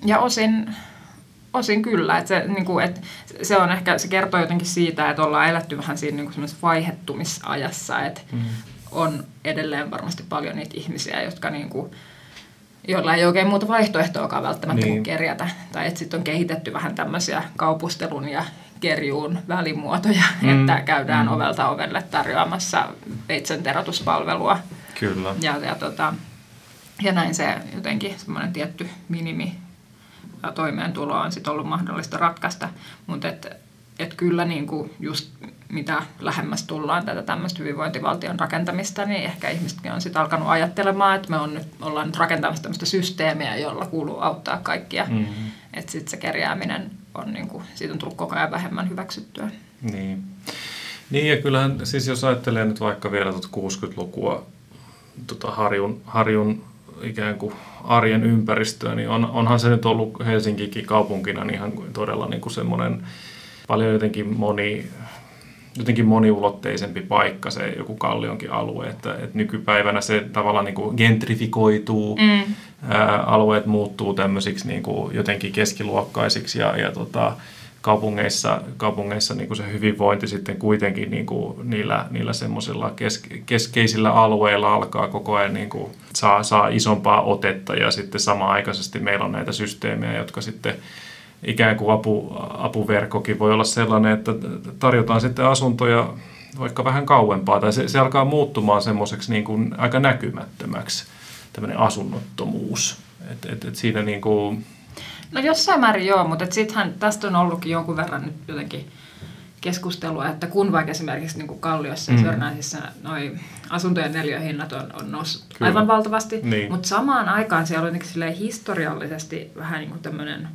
ja osin, osin kyllä, että se, niin kuin, et, se, on ehkä, se kertoo jotenkin siitä, että ollaan eletty vähän siinä niin kuin vaihettumisajassa, että Mm. on edelleen varmasti paljon niitä ihmisiä, jotka niin kuin, joilla ei oikein muuta vaihtoehtoakaan välttämättä niin. kuin kerjätä. Tai että sitten on kehitetty vähän tämmöisiä kaupustelun ja kerjuun välimuotoja, Mm. että käydään Mm. ovelta ovelle tarjoamassa veitsen terotuspalvelua. Kyllä. Ja, ja, tota, ja näin se jotenkin semmoinen tietty minimi toimeentulo on sitten ollut mahdollista ratkaista. Mutta et, et kyllä niin kuin just mitä lähemmäs tullaan tätä tämmöistä hyvinvointivaltion rakentamista, niin ehkä ihmisetkin on sitten alkanut ajattelemaan, että me on nyt, ollaan nyt rakentamassa tämmöistä systeemiä, jolla kuuluu auttaa kaikkia. Mm. Että sitten se kerjääminen on, niin kuin, siitä on tullut koko ajan vähemmän hyväksyttyä. Niin. Niin ja kyllähän, siis jos ajattelee nyt vaikka vielä tuota 60-lukua tota Harjun, Harjun ikään kuin arjen ympäristöä, niin on, onhan se nyt ollut Helsinkikin kaupunkina niin ihan todella niin kuin semmoinen paljon jotenkin moni, jotenkin moniulotteisempi paikka se joku Kallionkin alue, että, että nykypäivänä se tavallaan niin kuin gentrifikoituu, Mm. ää, alueet muuttuu tämmöisiksi niin kuin jotenkin keskiluokkaisiksi ja, ja tota, kaupungeissa, kaupungeissa niin kuin se hyvinvointi sitten kuitenkin niin kuin niillä, niillä semmoisilla kes, keskeisillä alueilla alkaa koko ajan niin kuin saa, saa isompaa otetta ja sitten samaaikaisesti meillä on näitä systeemejä, jotka sitten ikään kuin apu, apuverkkokin voi olla sellainen, että tarjotaan sitten asuntoja vaikka vähän kauempaa tai se, se alkaa muuttumaan semmoiseksi niin kuin aika näkymättömäksi tämmöinen asunnottomuus. Et, et, et siinä niin kuin, No jossain määrin joo, mutta sittenhän tästä on ollutkin jonkun verran nyt jotenkin keskustelua, että kun vaikka esimerkiksi niin kuin Kalliossa ja Mm. Sörnäisissä noi asuntojen neliöhinnat on, on noussut Kyllä. aivan valtavasti, Niin. mutta samaan aikaan siellä on historiallisesti vähän niin kuin tämmöinen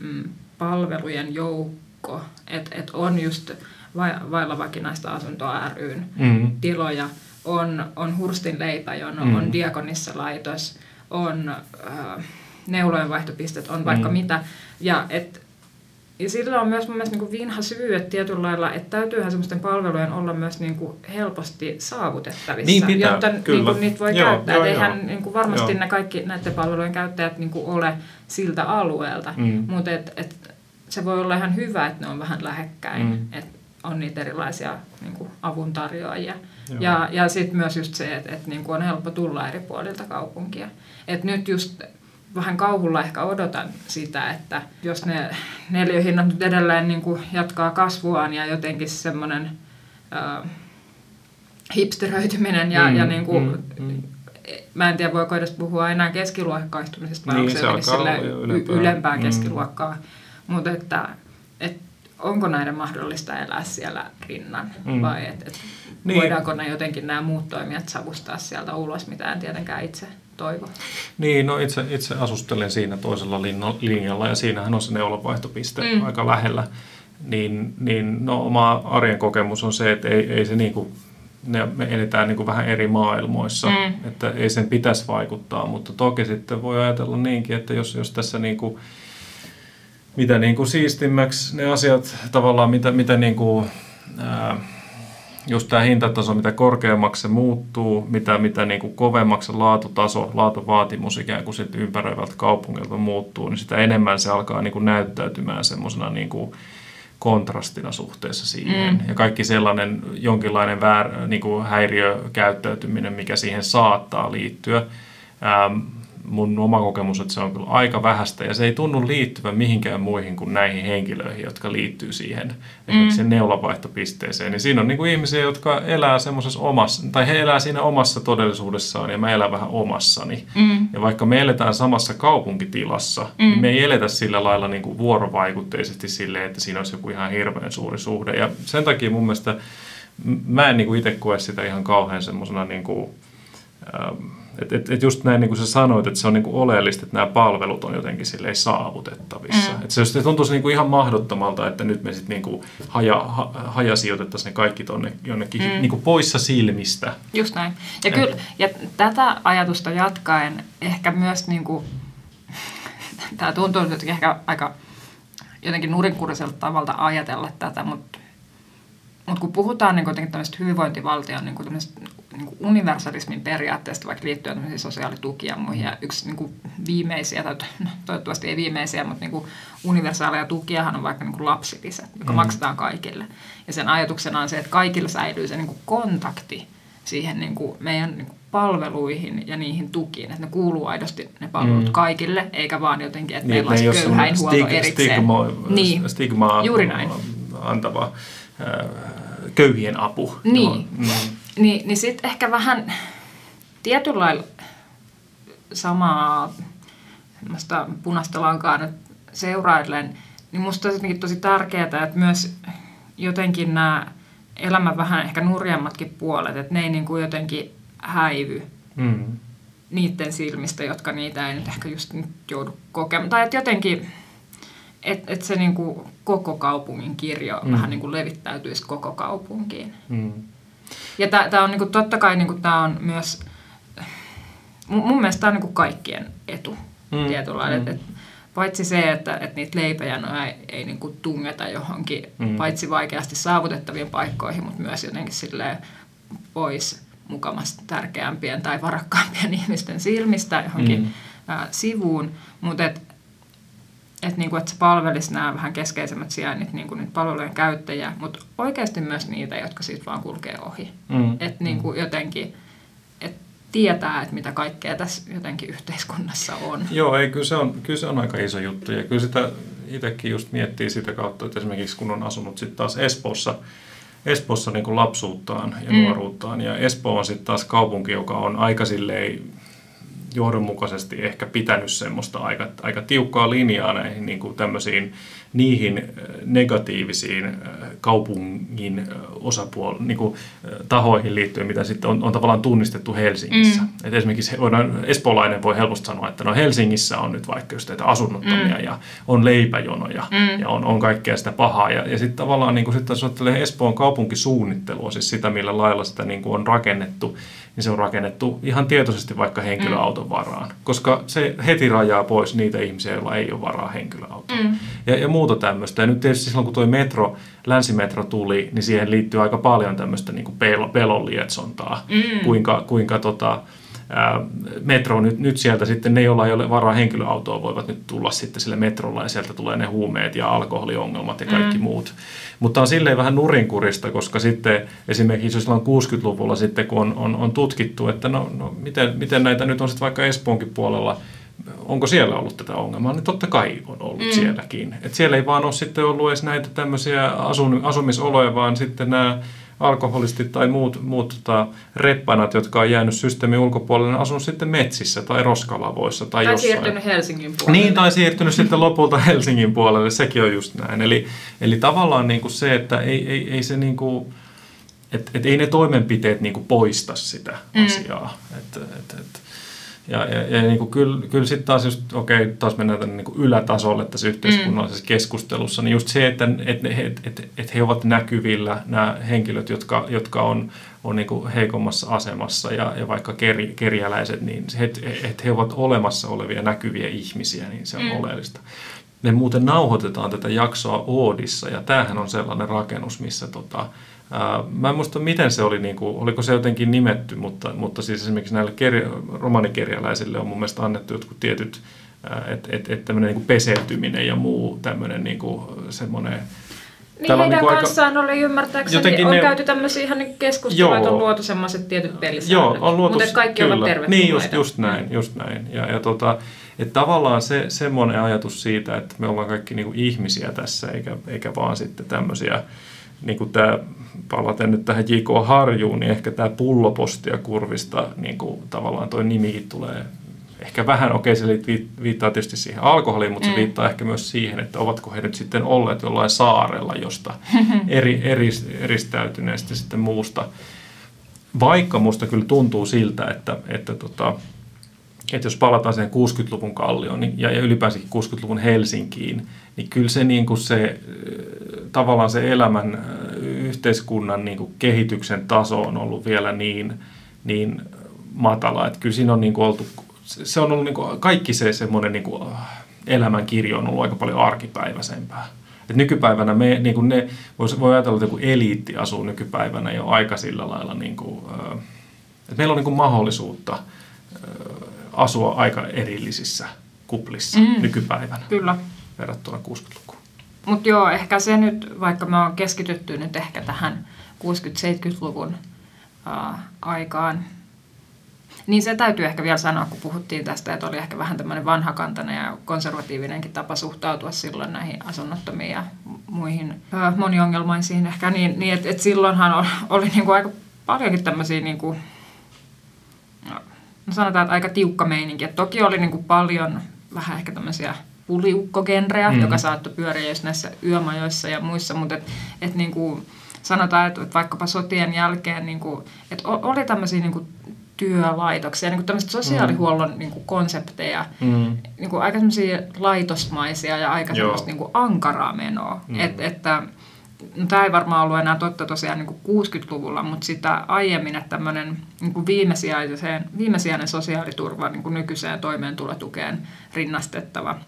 mm, palvelujen joukko, että et on just vai- vailla vakinaista asuntoa ryn mm, tiloja, on, on Hurstin leipäjono, Mm. mm. on Diakonissa laitos, on äh, neulojenvaihtopistet, on vaikka mm. mitä. Ja, et, ja sillä on myös mun mielestä niin vinha syy, että tietyllä lailla, että täytyyhän semmoisten palvelujen olla myös niin kuin helposti saavutettavissa, Niin pitää, jotta kyllä. niin kuin niitä voi Joo, käyttää. joo, eihän joo. niin kuin varmasti Joo. ne kaikki näiden palvelujen käyttäjät niin kuin ole siltä alueelta, Mm. mutta et, et, se voi olla ihan hyvä, että ne on vähän lähekkäin, mm. että on niitä erilaisia niin kuin avuntarjoajia. Joo. Ja, ja sitten myös just se, että, että niin kuin on helppo tulla eri puolilta kaupunkia. Et nyt just vähän kauhulla ehkä odotan sitä, että jos ne neliöhinnat nyt edelleen niin kuin jatkaa kasvuaan ja jotenkin semmoinen äh, hipsteröityminen ja, Mm, mm, ja niin kuin, mm, mm. mä en tiedä voiko edes puhua enää keskiluokkaistumisesta vai Niin, onko se se jotenkin ylempää, Mm. keskiluokkaa. Mutta että, et, onko näiden mahdollista elää siellä rinnan Mm. vai et, et Niin. niin. voidaanko ne jotenkin nämä muut toimijat savustaa sieltä ulos, mitä en tietenkään itse toivo. Niin, no itse, itse asustelen siinä toisella linjalla ja siinähän on se neulovaihtopiste mm. Aika lähellä. Niin, niin no, oma arjen kokemus on se, että ei, ei se niinku, ne, me eletään niinku vähän eri maailmoissa, mm. Että ei sen pitäisi vaikuttaa, mutta toki sitten voi ajatella niinkin, että jos, jos tässä niinku, mitä niinku siistimmäksi ne asiat tavallaan, mitä, mitä niinku, ää, just tämä hintataso, mitä korkeammaksi se muuttuu, mitä, mitä niin kuin kovemmaksi se laatutaso, laatuvaatimus ikään kuin sit ympäröivältä kaupungilta muuttuu, niin sitä enemmän se alkaa niin kuin näyttäytymään semmoisena niin kuin kontrastina suhteessa siihen. Mm. Ja kaikki sellainen jonkinlainen väär, niin kuin häiriökäyttäytyminen, mikä siihen saattaa liittyä, ähm, mun oma kokemus, että se on kyllä aika vähäistä ja se ei tunnu liittyvän mihinkään muihin kuin näihin henkilöihin, jotka liittyy siihen esimerkiksi mm. neulavaihtopisteeseen. Niin siinä on niin kuin ihmisiä, jotka elää semmoisessa omassa, tai he elää siinä omassa todellisuudessaan ja mä elän vähän omassani. Mm. Ja vaikka me eletään samassa kaupunkitilassa, mm. niin me ei eletä sillä lailla niin kuin vuorovaikutteisesti silleen, että siinä olisi joku ihan hirveän suuri suhde. Ja sen takia mun mielestä mä en niin kuin itse koe sitä ihan kauhean semmoisena niin kuin, ähm, että et, et just näin niin kuin sä sanoit, että se on niin kuin oleellista, että nämä palvelut on jotenkin silleen saavutettavissa. Mm. Että se, se tuntuisi niin kuin ihan mahdottomalta, että nyt me sitten niin kuin haja, ha, hajasijoitettaisiin ne kaikki tonne jonnekin mm. niin kuin poissa silmistä. Just näin. Ja, kyllä, ja tätä ajatusta jatkaen ehkä myös, niin kuin, tämä tuntuu nyt ehkä aika jotenkin nurinkuriselta tavalta ajatella tätä, mutta mutta kun puhutaan niin kuitenkin tämmöistä hyvinvointivaltion niin niin universalismin periaatteesta, vaikka liittyen sosiaalitukia ja muihin, ja yksi niin kuin viimeisiä, tai toivottavasti ei viimeisiä, mutta niin kuin universaaleja tukiahan on vaikka niin kuin lapsilisä, joka mm. maksetaan kaikille. Ja sen ajatuksena on se, että kaikilla säilyy se niin kuin kontakti siihen niin kuin meidän niin kuin palveluihin ja niihin tukiin, että ne kuuluu aidosti ne palvelut mm. kaikille, eikä vaan jotenkin, että niin, meillä olisi köyhäinhuolto stig- erikseen. Stigma, niin, stigmaa juuri näin. antava köyhien apu. Niin, no, no. Niin, niin sitten ehkä vähän tietyllä lailla samaa punaista lankaa nyt seuraillen, niin musta on jotenkin tosi tärkeää, että myös jotenkin nämä elämän vähän ehkä nurjemmatkin puolet, että ne ei niin kuin jotenkin häivy mm. niiden silmistä, jotka niitä ei nyt ehkä just nyt joudu kokemaan. Tai että jotenkin, että et se niinku koko kaupungin kirjo mm. vähän niinku levittäytyisi koko kaupunkiin. Mm. Ja tämä on niinku, totta kai niinku, tää on myös, mun, mun mielestä tämä on niinku kaikkien etu mm. tietyllä mm. Et, paitsi se, että, että niitä leipäjanoja ei, ei niinku tungeta johonkin, mm. paitsi vaikeasti saavutettaviin paikkoihin, mutta myös jotenkin silleen pois mukamasta tärkeämpien tai varakkaampien ihmisten silmistä johonkin mm. ä, sivuun. Mutta että, niin kuin, että se palvelisi nämä vähän keskeisemmät sijainnit niin kuin niitä palvelujen käyttäjiä, mutta oikeasti myös niitä, jotka siitä vaan kulkee ohi. Mm. Että niin kuin jotenkin, että tietää, että mitä kaikkea tässä jotenkin yhteiskunnassa on. Joo, ei, kyllä, se on, kyllä se on aika iso juttu. Ja kyllä sitä itsekin just miettii sitä kautta, että esimerkiksi kun on asunut sitten taas Espoossa, Espoossa niin kuin lapsuuttaan ja mm. nuoruuttaan. Ja Espoo on sitten taas kaupunki, joka on aika silleen johdonmukaisesti ehkä pitänyt semmoista aika, aika tiukkaa linjaa näihin niin kuin tämmöisiin niihin äh, negatiivisiin äh, kaupungin äh, osapuol- niin kuin, tahoihin liittyen, mitä sitten on, on tavallaan tunnistettu Helsingissä. Mm. Et esimerkiksi voidaan, espoolainen voi helposti sanoa, että no Helsingissä on nyt vaikka just näitä asunnottomia mm. ja on leipäjonoja mm. ja on, on kaikkea sitä pahaa. Ja, ja sitten tavallaan niin kuin, sit, jos Espoon kaupunkisuunnittelua, siis sitä millä lailla sitä niin kuin on rakennettu, niin se on rakennettu ihan tietoisesti vaikka henkilöauton mm. varaan, koska se heti rajaa pois niitä ihmisiä, joilla ei ole varaa henkilöautoon. Mm. Ja, ja muuta tämmöistä. Ja nyt tietysti silloin, kun tuo metro, länsimetro tuli, niin siihen liittyy aika paljon tämmöistä niin pelon lietsontaa, mm. kuinka, kuinka tota, metro nyt, nyt sieltä sitten ne, joilla ei ole varaa henkilöautoa, voivat nyt tulla sitten sille metrolla ja sieltä tulee ne huumeet ja alkoholiongelmat ja kaikki mm. muut. Mutta on silleen vähän nurinkurista, koska sitten esimerkiksi silloin 60-luvulla sitten, kun on, on, on tutkittu, että no, no miten, miten näitä nyt on sitten vaikka Espoonkin puolella onko siellä ollut tätä ongelmaa, niin totta kai on ollut mm. sielläkin. Et siellä ei vaan ole sitten ollut edes näitä tämmöisiä asun, asumisoloja, vaan sitten nämä alkoholistit tai muut, muut tota, reppanat, jotka on jäänyt systeemin ulkopuolelle, asunut sitten metsissä tai roskalavoissa tai, tai jossain. siirtynyt Helsingin puolelle. Niin, tai siirtynyt sitten lopulta Helsingin puolelle, sekin on just näin. Eli, eli tavallaan niin kuin se, että ei, ei, ei se niin kuin, et, et ei ne toimenpiteet niin kuin poista sitä mm. asiaa. Et, et, et, ja, ja, ja niin kuin kyllä, kyllä sitten taas just, okei, okay, taas mennään tänne niin kuin ylätasolle tässä yhteiskunnallisessa mm. keskustelussa, niin just se, että et, et, et, et he ovat näkyvillä, nämä henkilöt, jotka, jotka on, on niin kuin heikommassa asemassa ja, ja vaikka keri, kerjäläiset, niin että et he ovat olemassa olevia näkyviä ihmisiä, niin se on mm. oleellista. Me muuten nauhoitetaan tätä jaksoa Oodissa ja tämähän on sellainen rakennus, missä tota, Mä en muista, miten se oli, niin kuin, oliko se jotenkin nimetty, mutta, mutta siis esimerkiksi näille kirja, romanikirjalaisille on mun mielestä annettu jotkut tietyt, että et, et tämmöinen niin peseytyminen ja muu tämmöinen niin kuin, semmoinen Niin Täällä heidän niinku aika- kanssaan oli ymmärtääkseni, Jotenkin on ne- käyty tämmöisiä ihan niin keskusteluja, että on luotu semmoiset tietyt pelisäännöt. Joo, on luotu, Mutta kaikki kyllä. ovat tervetulleita. Niin, just, just näin, just näin. Ja, ja tota, että tavallaan se semmoinen ajatus siitä, että me ollaan kaikki niin kuin ihmisiä tässä, eikä, eikä vaan sitten tämmöisiä, niin kuin tämä, palaten nyt tähän J.K. Harjuun, niin ehkä tämä pullopostia kurvista, niin kuin tavallaan toi nimikin tulee ehkä vähän, okei se liit- viittaa tietysti siihen alkoholiin, mutta se Mm. viittaa ehkä myös siihen, että ovatko he nyt sitten olleet jollain saarella, josta eri, eri, eristäytyneesti sitten muusta. Vaikka musta kyllä tuntuu siltä, että, että, tota, että jos palataan siihen 60-luvun kallioon niin, ja, ja ylipäänsäkin 60-luvun Helsinkiin, niin kyllä se, niin kuin se äh, tavallaan se elämän äh, yhteiskunnan niin kuin kehityksen taso on ollut vielä niin, niin matala, että kyllä siinä on niin kuin oltu, se on ollut niin kuin, kaikki se semmoinen niin kuin, elämän kirjo on ollut aika paljon arkipäiväisempää. Et nykypäivänä me, niin kuin ne, vois, voi ajatella, että joku eliitti asuu nykypäivänä jo aika sillä lailla, niin kuin, että meillä on niin kuin mahdollisuutta asua aika erillisissä kuplissa mm. nykypäivänä Kyllä. verrattuna 60-lukuun. Mutta joo, ehkä se nyt, vaikka me on keskitytty nyt ehkä tähän 60-70-luvun äh, aikaan, niin se täytyy ehkä vielä sanoa, kun puhuttiin tästä, että oli ehkä vähän tämmöinen vanhakantainen ja konservatiivinenkin tapa suhtautua silloin näihin asunnottomiin ja muihin äh, moniongelmaisiin ehkä, niin, niin että et silloinhan oli, oli niinku aika paljonkin tämmöisiä niinku, no sanotaan, että aika tiukka meininki. Et toki oli niinku paljon vähän ehkä tämmöisiä puliukkogenreä, mm. joka saattoi pyöriä just näissä yömajoissa ja muissa, mutta et, et niinku, sanotaan, että et vaikkapa sotien jälkeen niinku, et o- oli tämmöisiä niinku työlaitoksia, niinku tämmöistä sosiaalihuollon niinku konsepteja, Mm. niinku aika semmoisia laitosmaisia ja aika Joo. semmoista niinku ankaraa menoa. Mm. Et, että no, tämä ei varmaan ollut enää totta tosiaan niin kuin 60-luvulla, mutta sitä aiemmin, että tämmöinen niin kuin viimesijainen, viimesijainen sosiaaliturva niin kuin nykyiseen toimeentulotukeen rinnastettava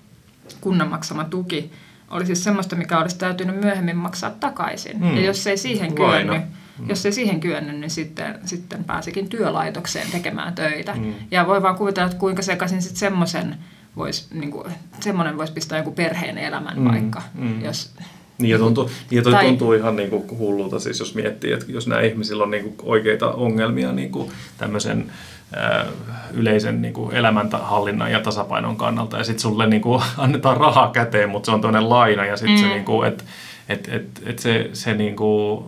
kunnan maksama tuki oli siis semmoista, mikä olisi täytynyt myöhemmin maksaa takaisin. Mm. Ja jos ei siihen kyennyt, jos ei siihen kyennyt, niin sitten, sitten pääsikin työlaitokseen tekemään töitä. Mm. Ja voi vaan kuvitella, että kuinka sekaisin sitten semmoisen voisi, niin kuin, semmoinen voisi pistää joku perheen elämän Mm, vaikka, mm. jos Niin ja, tuntuu, niin ja toi Tai- tuntuu ihan niin kuin hullulta, siis jos miettii, että jos nämä ihmisillä on niin kuin oikeita ongelmia niin kuin tämmöisen ää, yleisen niin kuin elämänhallinnan ja tasapainon kannalta, ja sitten sulle niin kuin annetaan rahaa käteen, mutta se on toinen laina, ja sitten mm. se, niin kuin, että et, et, et se, se niin kuin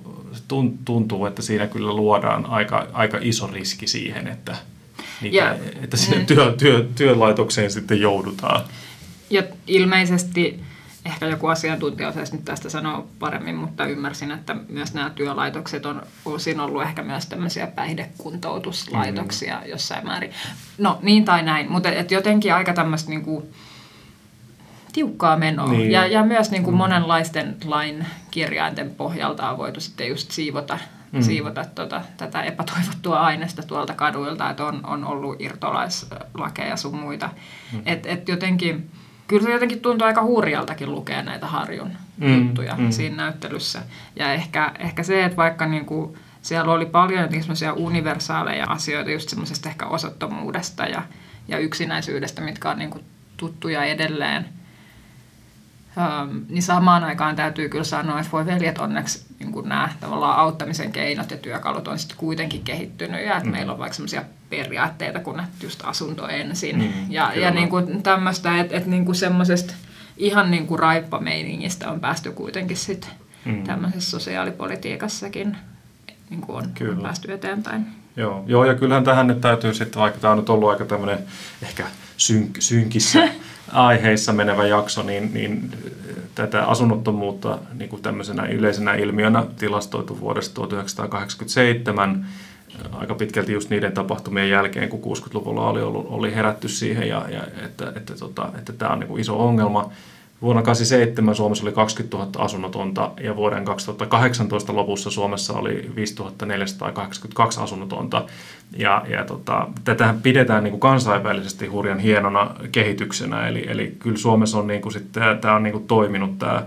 tun- tuntuu, että siinä kyllä luodaan aika, aika iso riski siihen, että, niitä, Ja- että sinne mm. työ, työ, työlaitokseen sitten joudutaan. Ja ilmeisesti, ehkä joku asiantuntija osaisi nyt tästä sanoa paremmin, mutta ymmärsin, että myös nämä työlaitokset on osin ollut ehkä myös tämmöisiä päihdekuntoutuslaitoksia mm. jossain määrin. No niin tai näin, mutta et jotenkin aika tämmöistä niinku tiukkaa menoa. Niin. Ja, ja myös niinku mm. monenlaisten lain kirjainten pohjalta on voitu sitten just siivota, Mm. mm. siivota tota, tätä epätoivottua aineesta tuolta kaduilta, että on, on ollut irtolaislakeja sun muita. Mm. Et, et jotenkin, kyllä se jotenkin tuntuu aika hurjaltakin lukea näitä Harjun Mm, juttuja mm. siinä näyttelyssä. Ja ehkä, ehkä se, että vaikka niinku, siellä oli paljon jotenkin semmoisia universaaleja asioita just semmoisesta ehkä osattomuudesta ja, ja yksinäisyydestä, mitkä on niinku tuttuja edelleen, Ähm, niin samaan aikaan täytyy kyllä sanoa, että voi veljet onneksi niin kuin nämä tavallaan auttamisen keinot ja työkalut on sitten kuitenkin kehittynyt ja että mm. meillä on vaikka sellaisia periaatteita kuin että just asunto ensin Mm, ja, kyllä. ja niin kuin tämmöistä, että, että niin kuin semmoisesta ihan niin kuin raippameiningistä on päästy kuitenkin sitten Mm. mm. tämmöisessä sosiaalipolitiikassakin niin kuin on, Kyllä. on päästy eteenpäin. Joo, joo, ja kyllähän tähän nyt täytyy sitten, vaikka tämä on nyt ollut aika tämmöinen ehkä synk, synkissä aiheissa menevä jakso, niin, niin tätä asunnottomuutta niin kuin tämmöisenä yleisenä ilmiönä tilastoitu vuodesta 1987 aika pitkälti just niiden tapahtumien jälkeen, kun 60-luvulla oli, ollut, oli herätty siihen, ja, ja että, että, tota, että tämä on niin kuin iso ongelma. Vuonna 1987 Suomessa oli 20 000 asunnotonta ja vuoden 2018 lopussa Suomessa oli 5482 asunnotonta. Ja, ja tota, tätähän pidetään niin kuin kansainvälisesti hurjan hienona kehityksenä, eli, eli kyllä Suomessa on, niin kuin sit, tämä on niin kuin toiminut tämä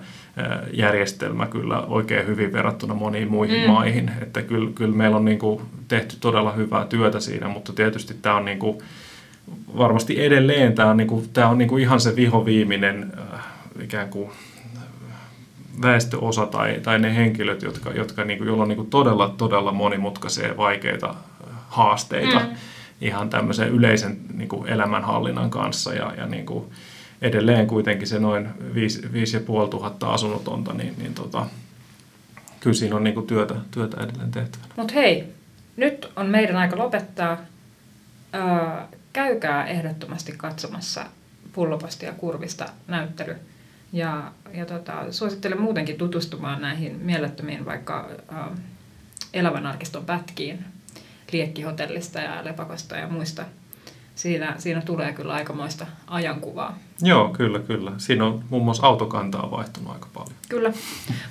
järjestelmä kyllä oikein hyvin verrattuna moniin muihin mm. maihin. Että kyllä, kyllä meillä on niin kuin tehty todella hyvää työtä siinä, mutta tietysti tämä on niin kuin, varmasti edelleen tämä on, niin kuin, tämä on niin kuin ihan se vihoviiminen äh, ikään kuin väestöosa tai, tai ne henkilöt, jotka, jotka niin kuin, joilla on niin kuin todella, todella monimutkaisia vaikeita haasteita mm. ihan tämmöisen yleisen niin kuin elämänhallinnan kanssa ja, ja niin kuin edelleen kuitenkin se noin 5500 asunnotonta, niin, niin tota, kyllä siinä on niin kuin työtä, työtä edelleen tehtävänä. Mutta hei, nyt on meidän aika lopettaa. Öö, käykää ehdottomasti katsomassa pullopostia kurvista näyttely. Ja, ja tota, suosittelen muutenkin tutustumaan näihin mielettömiin vaikka äh, elävän arkiston pätkiin Liekkihotellista ja Lepakosta ja muista. Siinä, siinä tulee kyllä aikamoista ajankuvaa. Joo, kyllä, kyllä. Siinä on muun muassa autokantaa vaihtunut aika paljon. Kyllä.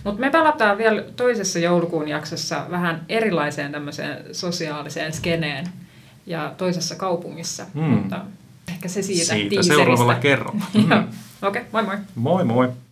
Mutta me palataan vielä toisessa joulukuun jaksossa vähän erilaiseen tämmöiseen sosiaaliseen skeneen ja toisessa kaupungissa. Mm. Mutta ehkä se siitä, siitä seuraavalla kerralla. Mm. Okei, okay, moi moi. Moi moi.